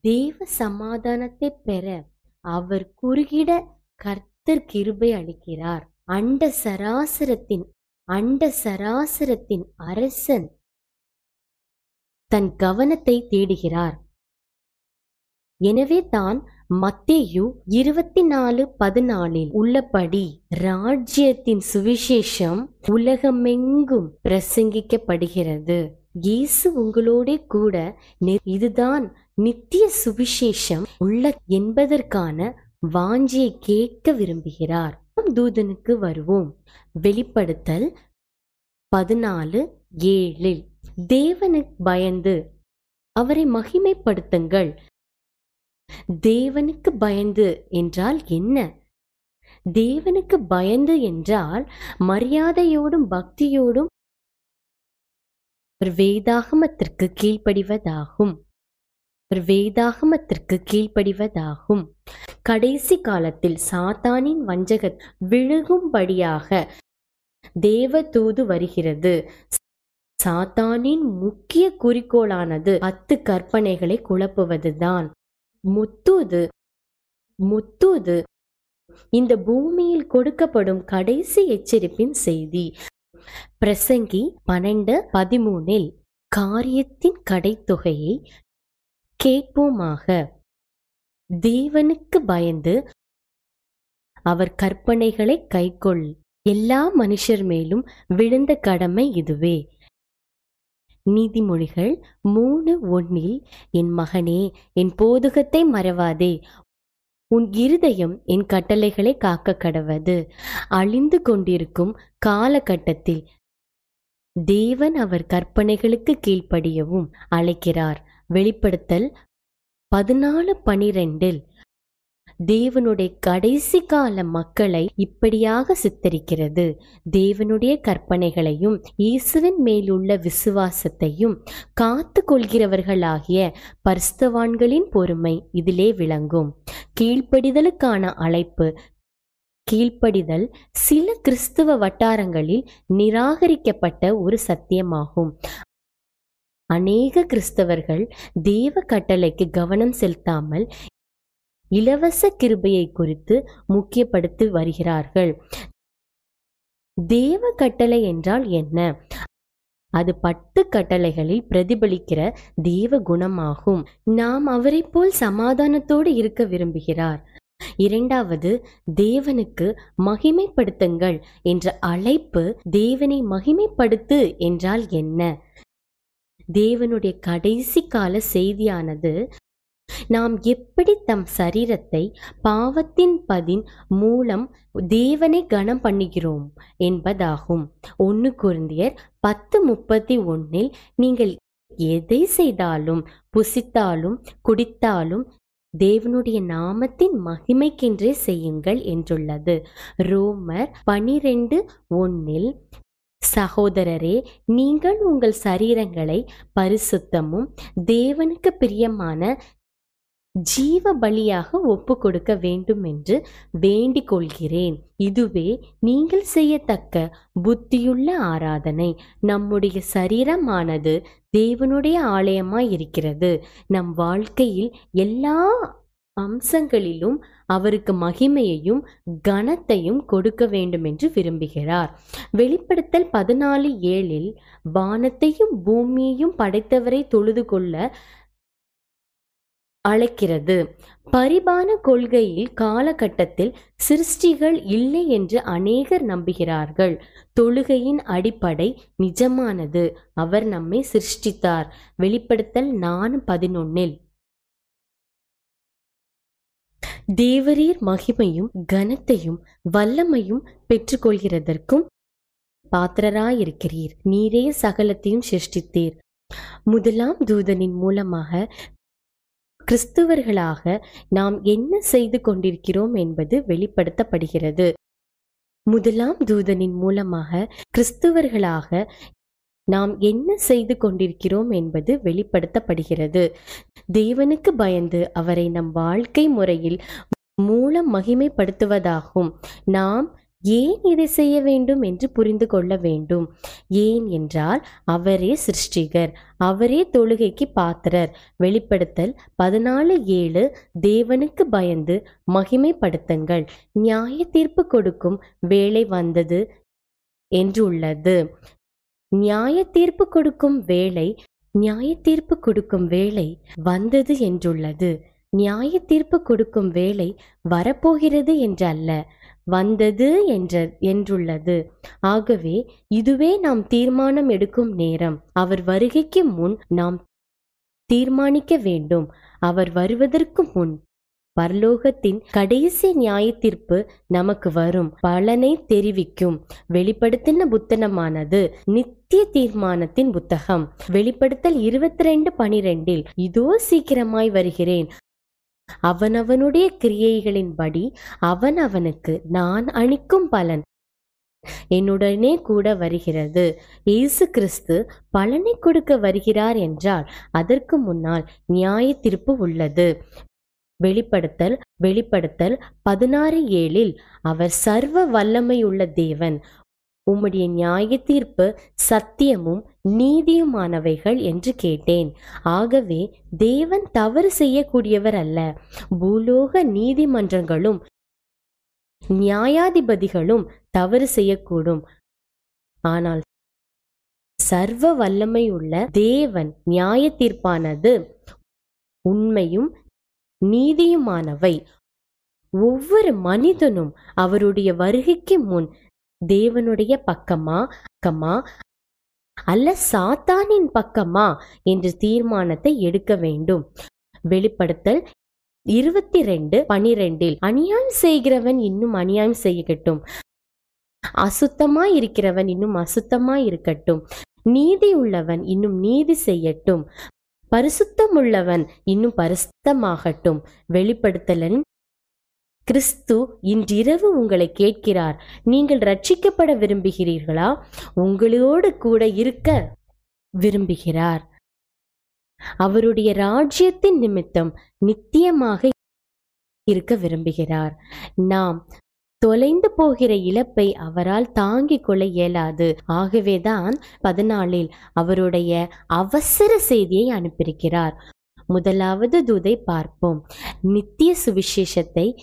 தேவ சமாதானத்தை பெற அவர் குறுகிட கர்த்தர் கிருபை அளிக்கிறார். அண்ட சராசரத்தின் அண்ட சராசரத்தின் அரசன் தன் கவனத்தை தேடுகிறார். எனவே தான் மத்தேயு இருபத்தி நாலு பதினாலில் உள்ளபடி ராஜ்யத்தின் சுவிசேஷம் உலகமெங்கும் பிரசங்கிக்கப்படுகிறது. இயேசு உங்களோட கூட இதுதான் நித்திய சுவிசேஷம் உள்ள என்பதற்கான வாஞ்சியை கேட்க விரும்புகிறார். தூதனுக்கு வருவோம். வெளிப்படுத்தல் பதினாலு ஏழில் தேவனுக்கு பயந்து அவரை மகிமைப்படுத்துங்கள். தேவனுக்கு பயந்து என்றால் என்ன? தேவனுக்கு பயந்து என்றால் மரியாதையோடும் பக்தியோடும் வேதாகமத்திற்கு கீழ்ப்படிவதாகும். வேதாகமத்திற்கு கீழ்ப்படிவதாகும். கடைசி காலத்தில் சாத்தானின் வஞ்சக விழுகும்படியாக தேவதூது வருகிறது. சாத்தானின் முக்கிய குறிக்கோளானது பத்து கற்பனைகளை குழப்புவதுதான். முத்தூது முத்துது. இந்த பூமியில் கொடுக்கப்படும் கடைசி எச்சரிப்பின் செய்தி பிரசங்கி பன்னெண்டு பதிமூனில் காரியத்தின் கடைத்தொகையை கேட்போமாக. தேவனுக்கு பயந்து அவர் கற்பனைகளை கைக்கொள் எல்லா மனுஷர் மேலும் விழுந்த கடமை இதுவே. நீதிமொழிகள் மூணு ஒன்னில் என் மகனே என் போதுகத்தை மறவாதே. உன் இருதயம் என் கட்டளைகளை காக்க கடவது. அழிந்து கொண்டிருக்கும் காலகட்டத்தில் தேவன் அவர் கற்பனைகளுக்கு கீழ்ப்படியவும் அழைக்கிறார். வெளிப்படுத்தல் பதினாலு பனிரெண்டில் தேவனுடைய கடைசி கால மக்களை இப்படியாக சித்தரிக்கிறது. தேவனுடைய கற்பனைகளையும் இயேசுவின் மேலுள்ள விசுவாசத்தையும் காத்து கொள்கிறவர்களாகிய பரிஸ்தவான்களின் பொறுமை இதிலே விளங்கும். கீழ்ப்படிதலுக்கான அழைப்பு கீழ்ப்படிதல் சில கிறிஸ்துவ வட்டாரங்களில் நிராகரிக்கப்பட்ட ஒரு சத்தியமாகும். அநேக கிறிஸ்தவர்கள் தேவ கட்டளைக்கு கவனம் செலுத்தாமல் இலவச கிருபையை குறித்து முக்கியப்படுத்தி வருகிறார்கள். தேவ கட்டளை என்றால் என்ன? அது பத்து கட்டளைகளில் பிரதிபலிக்கிற தேவ குணமாகும். நாம் அவரை போல் சமாதானத்தோடு இருக்க விரும்புகிறார். இரண்டாவது தேவனுக்கு மகிமைப்படுத்துங்கள் என்ற அழைப்பு தேவனை மகிமைப்படுத்து என்றால் என்ன? தேவனுடைய கடைசி கால செய்தியானது நாம் எப்படி தம் சரீரத்தை பாவத்தின் பதின் மூலம் தேவனை கனம் பண்ணுகிறோம் என்பதாகும். ஒன்று குருந்தியர் பத்து முப்பத்தி ஒன்னில் நீங்கள் எதை செய்தாலும் புசித்தாலும் குடித்தாலும் தேவனுடைய நாமத்தின் மகிமைக்கென்றே செய்யுங்கள் என்றுள்ளது. ரோமர் பனிரெண்டு ஒன்னில் சகோதரரே நீங்கள் உங்கள் சரீரங்களை பரிசுத்தமும் தேவனுக்கு பிரியமான ஜீவ பலியாக ஒப்பு கொடுக்க வேண்டும் என்று வேண்டிக் கொள்கிறேன் இதுவே நீங்கள் செய்யத்தக்க புத்தியுள்ள ஆராதனை. நம்முடைய சரீரமானது தேவனுடைய ஆலயமாய் இருக்கிறது நம் வாழ்க்கையில் எல்லா அம்சங்களிலும் அவருக்கு மகிமையையும் கனத்தையும் கொடுக்க வேண்டும் என்று விரும்புகிறார். வெளிப்படுத்தல் பதினாலு ஏழில் வானத்தையும் பூமியையும் படைத்தவரை தொழுது கொள்ள அழைக்கிறது. பரிபான கொள்கையில் காலகட்டத்தில் சிருஷ்டிகள் இல்லை என்று அநேகர் நம்புகிறார்கள். தொழுகையின் அடிப்படை நிஜமானது. அவர் நம்மை சிருஷ்டித்தார். வெளிப்படுத்தல் நான் பதினொன்னில். தேவரீர் மகிமையும் கனத்தையும் வல்லமையும் பெற்றுக்கொள்கிறதற்கும் பாத்திரராயிருக்கிறீர். நீரே சகலத்தையும் சிருஷ்டித்தீர். முதலாம் தூதனின் மூலமாக கிறிஸ்துவர்களாக நாம் என்ன செய்து கொண்டிருக்கிறோம் என்பது வெளிப்படுத்தப்படுகிறது. முதலாம் தூதனின் மூலமாக கிறிஸ்துவர்களாக நாம் என்ன செய்து கொண்டிருக்கிறோம் என்பது வெளிப்படுத்தப்படுகிறது. தேவனுக்கு பயந்து அவரை நம் வாழ்க்கை முறையில் மூலம் மகிமைப்படுத்துவதாகும். நாம் ஏன் இதை செய்ய வேண்டும் என்று புரிந்து கொள்ள வேண்டும்? ஏன் என்றால் அவரே சிருஷ்டிகர் அவரே தொழுகைக்கு பாத்திரர். வெளிப்படுத்தல் பதினாலு ஏழு தேவனுக்கு பயந்து மகிமைப்படுத்துங்கள். நியாய தீர்ப்பு கொடுக்கும் வேலை வந்தது என்றுள்ளது. நியாய தீர்ப்பு கொடுக்கும் வேலை நியாய தீர்ப்பு கொடுக்கும் வேலை வந்தது என்றுள்ளது. நியாய தீர்ப்பு கொடுக்கும் வேலை வரப்போகிறது என்றல்ல. வந்தது என்ற என்றுள்ளது. ஆகவே இதுவே நாம் தீர்மானம் எடுக்கும் நேரம். அவர் வருகைக்கு முன் நாம் தீர்மானிக்க வேண்டும். அவர் வருவதற்கு முன் பரலோகத்தின் கடைசி நியாய தீர்ப்பு நமக்கு வரும். பலனை தெரிவிக்கும். வெளிப்படுத்தின புத்தனமானது நித்திய தீர்மானத்தின் புத்தகம். வெளிப்படுத்தல் இருபத்தி ரெண்டு பனிரெண்டில் இதோ சீக்கிரமாய் வருகிறேன். அவனவனுடைய கிரியைகளின்படி அவனவனுக்கு நான் அளிக்கும் பலன். என்னுடனே கூட வருகிறது. இயேசு கிறிஸ்து பலனை கொடுக்க வருகிறார் என்றால் அதற்கு முன்னால் நியாய தீர்ப்பு உள்ளது. வெளிப்படுத்தல் வெளிப்படுத்தல் பதினாறு ஏழில் அவர் சர்வ வல்லமையுள்ள தேவன் உம்முடைய நியாய தீர்ப்பு சத்தியமும் நீதியுமானவைகள் என்று கேட்டேன். ஆகவே தேவன் தவறு செய்யக்கூடியவர் அல்ல. பூலோக நீதிமன்றங்களும் நியாயாதிபதிகளும் தவறு செய்யக்கூடும். ஆனால் சர்வ வல்லமையுள்ள தேவன் நியாய தீர்ப்பானது உண்மையும் நீதியுமானவை. ஒவ்வொரு மனிதனும் அவருடைய வருகைக்கு முன் தேவனுடைய பக்கமா பக்கமா அல்ல சாத்தானின் பக்கமா என்ற தீர்மானத்தை எடுக்க வேண்டும். வெளிப்படுத்தல் இருபத்தி ரெண்டு பனிரெண்டில் அநியாயம் செய்கிறவன் இன்னும் அநியாயம் செய்யட்டும். அசுத்தமாய் இருக்கிறவன் இன்னும் அசுத்தமாய் இருக்கட்டும். நீதி உள்ளவன் இன்னும் நீதி செய்யட்டும். பரிசுத்தம் உள்ளவன் இன்னும் பரிசுத்தமாகட்டும். வெளிப்படுத்தலன் கிறிஸ்து இன்றிரவு உங்களை கேட்கிறார். நீங்கள் ரட்சிக்கப்பட விரும்புகிறீர்களா? உங்களோடு கூட இருக்க விரும்புகிறார். அவருடைய ராஜ்யத்தின் நிமித்தம் நித்தியமாக இருக்க விரும்புகிறார். நாம் தொலைந்து போகிற இழப்பை அவரால் தாங்கிக் கொள்ள இயலாது. ஆகவேதான் பதினாலில் அவருடைய அவசர செய்தியை அனுப்பியிருக்கிறார். முதலாவது தூதை பார்ப்போம். நித்திய சுவிசேஷத்தை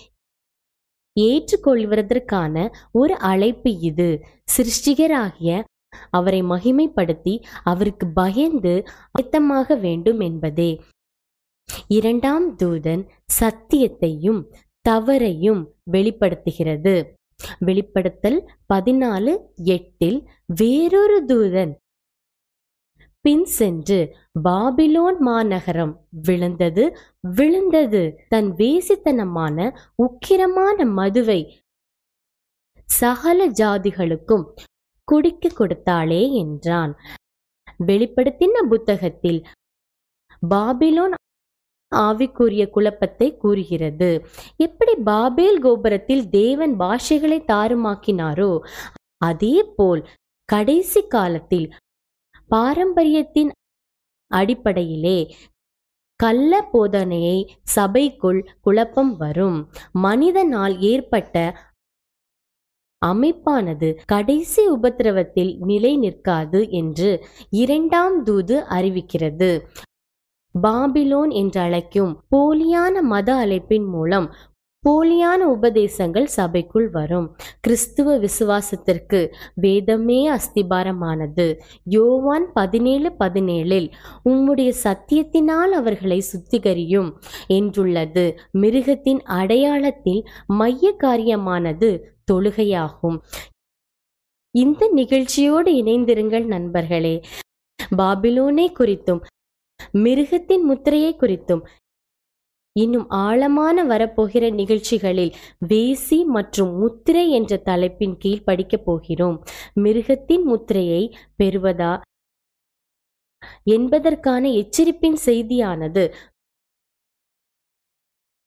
ஏற்றுக்கொள்வதற்கான ஒரு அழைப்பு இது. சிருஷ்டிகராகிய அவரை மகிமைப்படுத்தி அவருக்கு பயந்து ஆயத்தமாக வேண்டும் என்பதே. இரண்டாம் தூதன் சத்தியத்தையும் தவறையும் வெளிப்படுத்துகிறது. வெளிப்படுத்தல் பதினாலு எட்டில் வேறொரு தூதன் பின் சென்று பாபிலோன் மாநகரம் விழுந்தது விழுந்தது. தன் வேசித்தனமான உக்கிரமான மதுவை சகல ஜாதிகளுக்கும் குடிக்க கொடுத்தாளே என்றான். வெளிப்படுத்தின புத்தகத்தில் பாபிலோன் ஆவிக்குரிய குழப்பத்தை கூறுகிறது. எப்படி பாபேல் கோபுரத்தில் தேவன் பாஷைகளை தாறுமாக்கினாரோ அதே போல் கடைசி காலத்தில் பாரம்பரியத்தின் அடிப்படையிலே கள்ள போதனையை சபைக்குள் குழப்பம் வரும். மனிதனால் ஏற்பட்ட அமைப்பானது கடைசி உபத்திரவத்தில் நிலை நிற்காது என்று இரண்டாம் தூது அறிவிக்கிறது. பாபிலோன் என்று அழைக்கும் போலியான மத அழைப்பின் மூலம் போலியான உபதேசங்கள் சபைக்குள் வரும். கிறிஸ்துவ விசுவாசத்திற்கு வேதமே அஸ்திபாரமானது. யோவான் பதினேழு பதினேழில் உம்முடைய சத்தியத்தினால் அவர்களை சுத்திகரியும் என்றுள்ளது. மிருகத்தின் அடையாளத்தில் மைய காரியமானது தொழுகையாகும். இந்த நிகழ்ச்சியோடு இணைந்திருங்கள் நண்பர்களே. பாபிலோனை குறித்தும் மிருகத்தின் முத்திரையை குறித்தும் இன்னும் ஆழமான வரப்போகிற நிகழ்ச்சிகளில் வேசி மற்றும் முத்திரை என்ற தலைப்பின் கீழ் படிக்கப் போகிறோம். மிருகத்தின் முத்திரையை பெறுவதா என்பதற்கான எச்சரிப்பின் செய்தியானது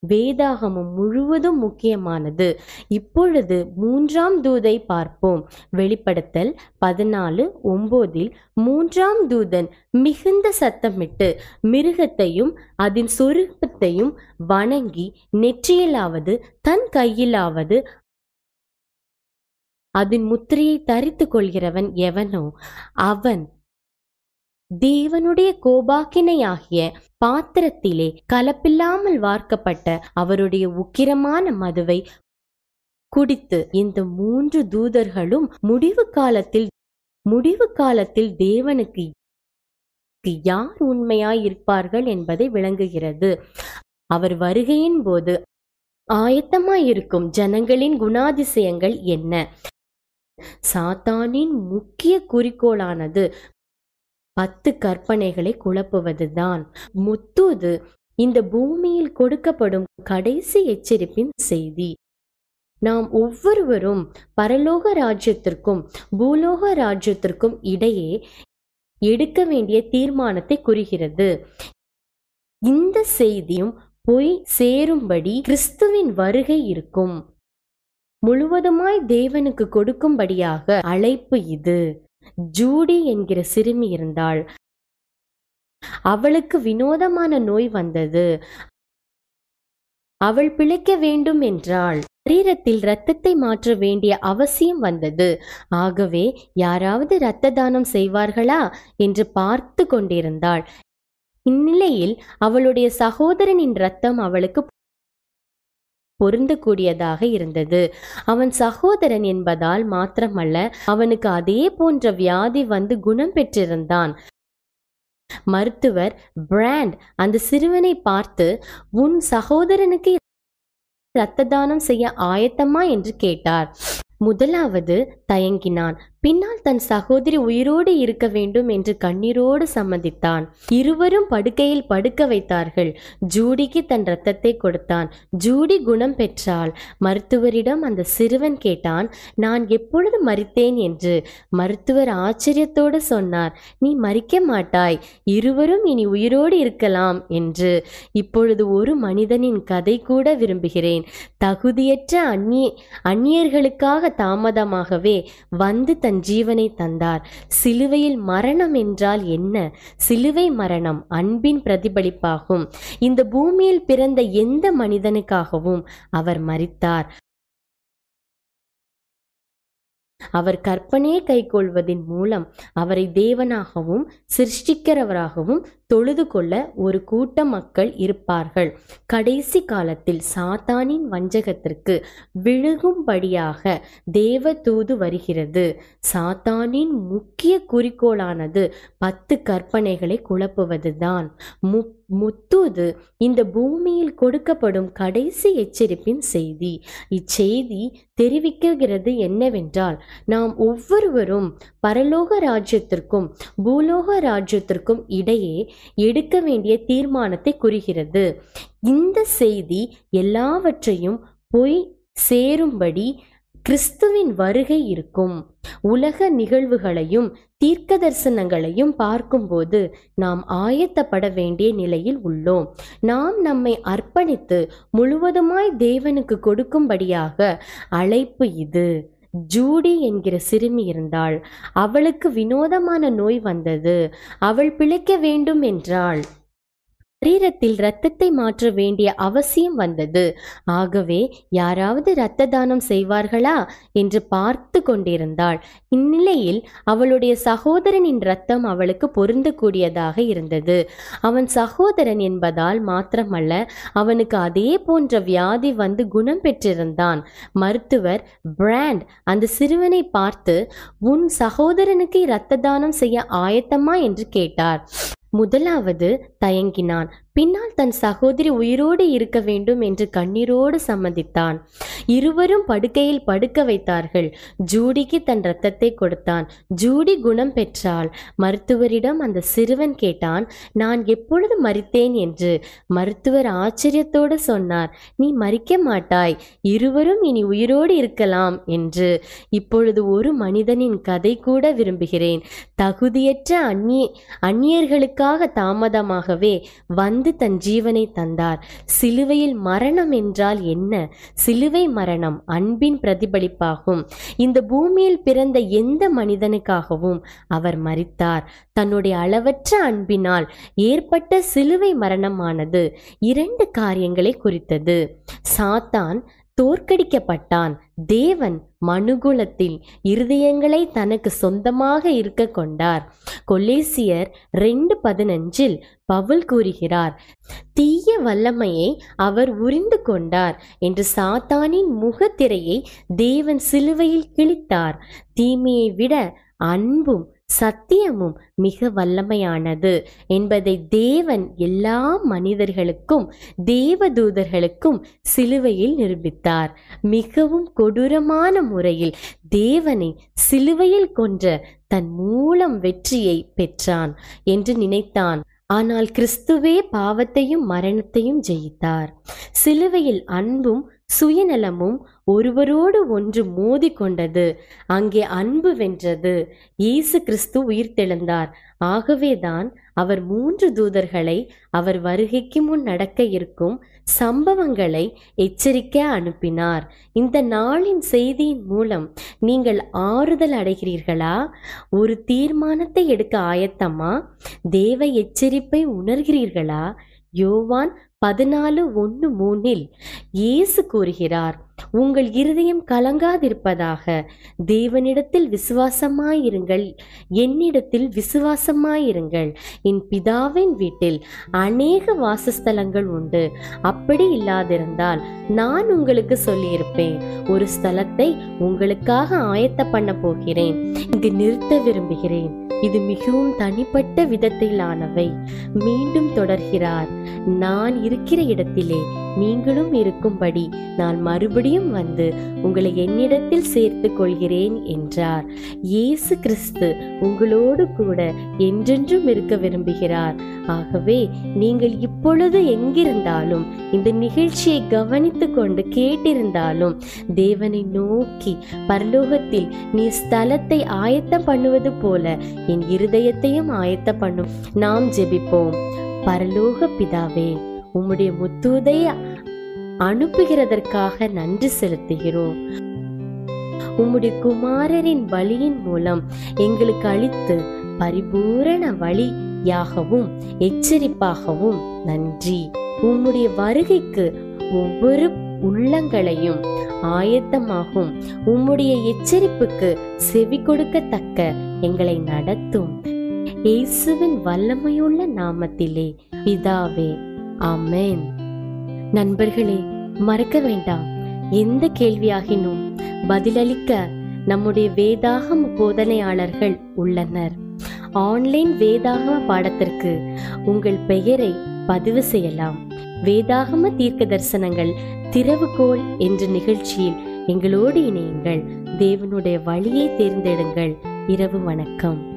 வேதாகமம் முழுவதும் முக்கியமானது. இப்பொழுது மூன்றாம் தூதை பார்ப்போம். வெளிப்படுத்தல் பதினாலு ஒன்போதில் மூன்றாம் தூதன் மிகுந்த சத்தமிட்டு மிருகத்தையும் அதன் சொரூபத்தையும் வணங்கி நெற்றியிலாவது தன் கையிலாவது அதன் முத்திரையை தரித்து கொள்கிறவன் எவனோ அவன் தேவனுடைய கோபாக்கினையாகிய பாத்திரத்திலே கலப்பில்லாமல் வார்க்கப்பட்ட அவருடைய உக்கிரமான மதுவை குடித்து இந்த மூன்று தூதர்களும் முடிவு காலத்தில் முடிவு காலத்தில் தேவனுக்கு யார் உண்மையாய் இருப்பார்கள் என்பதை விளங்குகிறது. அவர் வருகையின் போது ஆயத்தமாயிருக்கும் ஜனங்களின் குணாதிசயங்கள் என்ன? சாத்தானின் முக்கிய குறிக்கோளானது பத்து கற்பனைகளை குழப்புவதுதான். முத்தூது இந்த பூமியில் கொடுக்கப்படும் கடைசி எச்சரிப்பின் செய்தி. நாம் ஒவ்வொருவரும் பரலோக ராஜ்யத்திற்கும் பூலோக ராஜ்யத்திற்கும் இடையே எடுக்க வேண்டிய தீர்மானத்தை குறிக்கிறது இந்த செய்தியும் போய் சேரும்படி கிறிஸ்துவின் வருகை இருக்கும். முழுவதுமாய் தேவனுக்கு கொடுக்கும்படியாக அழைப்பு இது. ஜூடி என்கிற சிறுமி இருந்தாள். அவளுக்கு வினோதமான நோய் வந்தது. அவள் பிழைக்க வேண்டும் என்றாள். சரீரத்தில் இரத்தத்தை மாற்ற வேண்டிய அவசியம் வந்தது. ஆகவே யாராவது இரத்த தானம் செய்வார்களா என்று பார்த்து கொண்டிருந்தாள். இந்நிலையில் அவளுடைய சகோதரனின் ரத்தம் அவளுக்கு பொருந்தக்கூடியதாக இருந்தது. அவன் சகோதரன் என்பதால் மாத்திரமல்ல அவனுக்கு அதே போன்ற வியாதி வந்து குணம் பெற்றிருந்தான். மருத்துவர் பிராண்ட் அந்த சிறுவனை பார்த்து உன் சகோதரனுக்கு இரத்த தானம் செய்ய ஆயத்தமா? என்று கேட்டார். முதலாவது தயங்கினான். பின்னால் தன் சகோதரி உயிரோடு இருக்க வேண்டும் என்று கண்ணீரோடு சம்மதித்தான். இருவரும் படுக்கையில் படுக்க வைத்தார்கள். ஜூடிக்கு தன் ரத்தத்தை கொடுத்தான். ஜூடி குணம் பெற்றாள். மருத்துவரிடம் அந்த சிறுவன் கேட்டான் நான் எப்பொழுது மறித்தேன் என்று. மருத்துவர் ஆச்சரியத்தோடு சொன்னார் நீ மறிக்க மாட்டாய். இருவரும் இனி உயிரோடு இருக்கலாம் என்று. இப்பொழுது ஒரு மனிதனின் கதை கூட விரும்புகிறேன். தகுதியற்ற அந்நிய அந்நியர்களுக்காக தாமதமாகவே வந்து தன் தன் ஜீவனை தந்தார். சிலுவையில் மரணம் என்றால் என்ன? சிலுவை மரணம் அன்பின் பிரதிபலிப்பாகும். இந்த பூமியில் பிறந்த எந்த மனிதனுக்காகவும் அவர் மறித்தார் அவர் கற்பனையை கைக்கொள்வதின் மூலம் அவரை தேவனாகவும் சிருஷ்டிக்கிறவராகவும் தொழுது கொள்ள ஒரு கூட்ட மக்கள் இருப்பார்கள். கடைசி காலத்தில் சாத்தானின் வஞ்சகத்திற்கு விழுகும்படியாக தேவ தூது வருகிறது. சாத்தானின் முக்கிய குறிக்கோளானது பத்து கற்பனைகளை குழப்புவதுதான். மு முத்தூது இந்த பூமியில் கொடுக்கப்படும் கடைசி எச்சரிப்பின் செய்தி. இச்செய்தி தெரிவிக்கிறது என்னவென்றால் நாம் ஒவ்வொருவரும் பரலோக ராஜ்யத்திற்கும் பூலோக ராஜ்யத்திற்கும் இடையே எடுக்க வேண்டிய தீர்மானத்தை குறிக்கிறது இந்த செய்தி எல்லாவற்றையும் போய் சேரும்படி கிறிஸ்துவின் வருகை இருக்கும். உலக நிகழ்வுகளையும் தீர்க்க தரிசனங்களையும் பார்க்கும்போது நாம் ஆயத்தப்பட வேண்டிய நிலையில் உள்ளோம். நாம் நம்மை அர்ப்பணித்து முழுவதுமாய் தேவனுக்கு கொடுக்கும்படியாக அழைப்பு இது. ஜூடி என்கிற சிறுமி இருந்தாள். அவளுக்கு வினோதமான நோய் வந்தது. அவள் பிழைக்க வேண்டும் என்றாள். சரீரத்தில் இரத்தத்தை மாற்ற வேண்டிய அவசியம் வந்தது. ஆகவே யாராவது இரத்த தானம் செய்வார்களா என்று பார்த்து கொண்டிருந்தாள். இந்நிலையில் அவளுடைய சகோதரனின் இரத்தம் அவளுக்கு பொருந்தக்கூடியதாக இருந்தது. அவன் சகோதரன் என்பதால் மாத்திரமல்ல அவனுக்கு அதே போன்ற வியாதி வந்து குணம் பெற்றிருந்தான். மருத்துவர் பிராண்ட் அந்த சிறுவனை பார்த்து உன் சகோதரனுக்கு இரத்த தானம் செய்ய ஆயத்தமா? என்று கேட்டார். முதலாவது தயங்கினான். பின்னால் தன் சகோதரி உயிரோடு இருக்க வேண்டும் என்று கண்ணீரோடு சம்மதித்தான். இருவரும் படுக்கையில் படுக்க வைத்தார்கள். ஜூடிக்கு தன் ரத்தத்தை கொடுத்தான். ஜூடி குணம் பெற்றாள். மருத்துவரிடம் அந்த சிறுவன் கேட்டான் நான் எப்பொழுது மறித்தேன் என்று. மருத்துவர் ஆச்சரியத்தோடு சொன்னார் நீ மறிக்க மாட்டாய். இருவரும் இனி உயிரோடு இருக்கலாம் என்று. இப்பொழுது ஒரு மனிதனின் கதை கூட விரும்புகிறேன். தகுதியற்ற அந்நிய அந்நியர்களுக்காக தாமதமாகவே வந்து வந்து தன் ஜீவனை தந்தார். சிலுவையில் மரணம் என்றால் என்ன? சிலுவை மரணம் அன்பின் பிரதிபலிப்பாகும். இந்த பூமியில் பிறந்த எந்த மனிதனுக்காகவும் அவர் மறித்தார் தன்னுடைய அளவற்ற அன்பினால் ஏற்பட்ட சிலுவை மரணமானது இரண்டு காரியங்களை குறித்தது. சாத்தான் தோற்கடிக்கப்பட்டான். தேவன் மனுகுலத்தில் இருதயங்களை தனக்கு சொந்தமாக இருக்க கொண்டார். கொலேசியர் ரெண்டு பதினஞ்சில் பவுல் கூறுகிறார் தீய வல்லமையை அவர் உரிந்து கொண்டார் என்று சாத்தானின் முகத்திரையை தேவன் சிலுவையில் கிழித்தார். தீமையை விட அன்பும் சத்தியமும் மிக வல்லமையானது என்பதை தேவன் எல்லா மனிதர்களுக்கும் தேவதூதர்களுக்கும் சிலுவையில் நிரூபித்தார். மிகவும் கொடூரமான முறையில் தேவனை சிலுவையில் கொன்ற தன் மூலம் வெற்றியை பெற்றான் என்று நினைத்தான். ஆனால் கிறிஸ்துவே பாவத்தையும் மரணத்தையும் ஜெயித்தார். சிலுவையில் அன்பும் சுயநலமும் ஒருவரோடு ஒன்று மோதிக்கொண்டது. அங்கே அன்பு வென்றது. இயேசு கிறிஸ்து உயிர்த்தெழுந்தார். ஆகவேதான் அவர் மூன்று தூதர்களை அவர் வருகைக்கு முன் நடக்க இருக்கும் சம்பவங்களை எச்சரிக்க அனுப்பினார். இந்த நாளின் செய்தியின் மூலம் நீங்கள் ஆறுதல் அடைகிறீர்களா? ஒரு தீர்மானத்தை எடுக்க ஆயத்தமா? தேவ எச்சரிப்பை உணர்கிறீர்களா? யோவான் பதினாலு ஒன்று மூணில் இயேசு கூறுகிறார் உங்கள் இருதயம் கலங்காதிருப்பதாக. தேவனிடத்தில் விசுவாசமாயிருங்கள். என்னிடத்தில் விசுவாசமாயிருங்கள். என் பிதாவின் வீட்டில் அநேக வாசஸ்தலங்கள் உண்டு. அப்படி இல்லாதிருந்தால் நான் உங்களுக்கு சொல்லியிருப்பேன். ஒரு ஸ்தலத்தை உங்களுக்காக ஆயத்த பண்ண போகிறேன். இங்கு நிறுத்த விரும்புகிறேன். இது மிகவும் தனிப்பட்ட விதத்திலானவை. மீண்டும் தொடர்கிறார் நான் இருக்கிற இடத்திலே நீங்களும் இருக்கும்படி நான் மறுபடியும் வந்து உங்களை என்னிடத்தில் சேர்த்து கொள்கிறேன் என்றார். இயேசு கிறிஸ்து உங்களோடு கூட என்றென்றும் இருக்க விரும்புகிறார். ஆகவே நீங்கள் இப்பொழுது எங்கிருந்தாலும் இந்த நிகழ்ச்சியை கவனித்து கொண்டு கேட்டிருந்தாலும் தேவனை நோக்கி பரலோகத்தில் நீ ஸ்தலத்தை ஆயத்தம் பண்ணுவது போல என் இருதயத்தையும் ஆயத்த பண்ணும். நாம் ஜெபிப்போம். பரலோக பிதாவே உம்முடைய முத்துதைய அனுப்புகிறதற்காக நன்றி செலுத்துகிறோம். உம்முடைய குமாரரின் வழியின் மூலம் எங்களுக்கு அளித்து பரிபூரண வழியாகவும் எச்சரிப்பாகவும் நன்றி. உம்முடைய வருகைக்கு ஒவ்வொரு உள்ளங்களையும் ஆயத்தமாகும் உம்முடைய எச்சரிப்புக்கு செவி கொடுக்கத்தக்க எங்களை நடத்தும். இயேசுவின் வல்லமையுள்ள நாமத்திலே பிதாவே ஆமேன். நண்பர்களே மறக்க வேண்டாம். எந்த கேள்வியாகினும் பதிலளிக்க நம்முடைய வேதாகம போதனையாளர்கள் உள்ளனர். ஆன்லைன் வேதாகம பாடத்திற்கு உங்கள் பெயரை பதிவு செய்யலாம். வேதாகம தீர்க்க தரிசனங்கள் திறவுகோல் என்ற நிகழ்ச்சியில் எங்களோடு இணையுங்கள். தேவனுடைய வழியை தேர்ந்தெடுங்கள். இரவு வணக்கம்.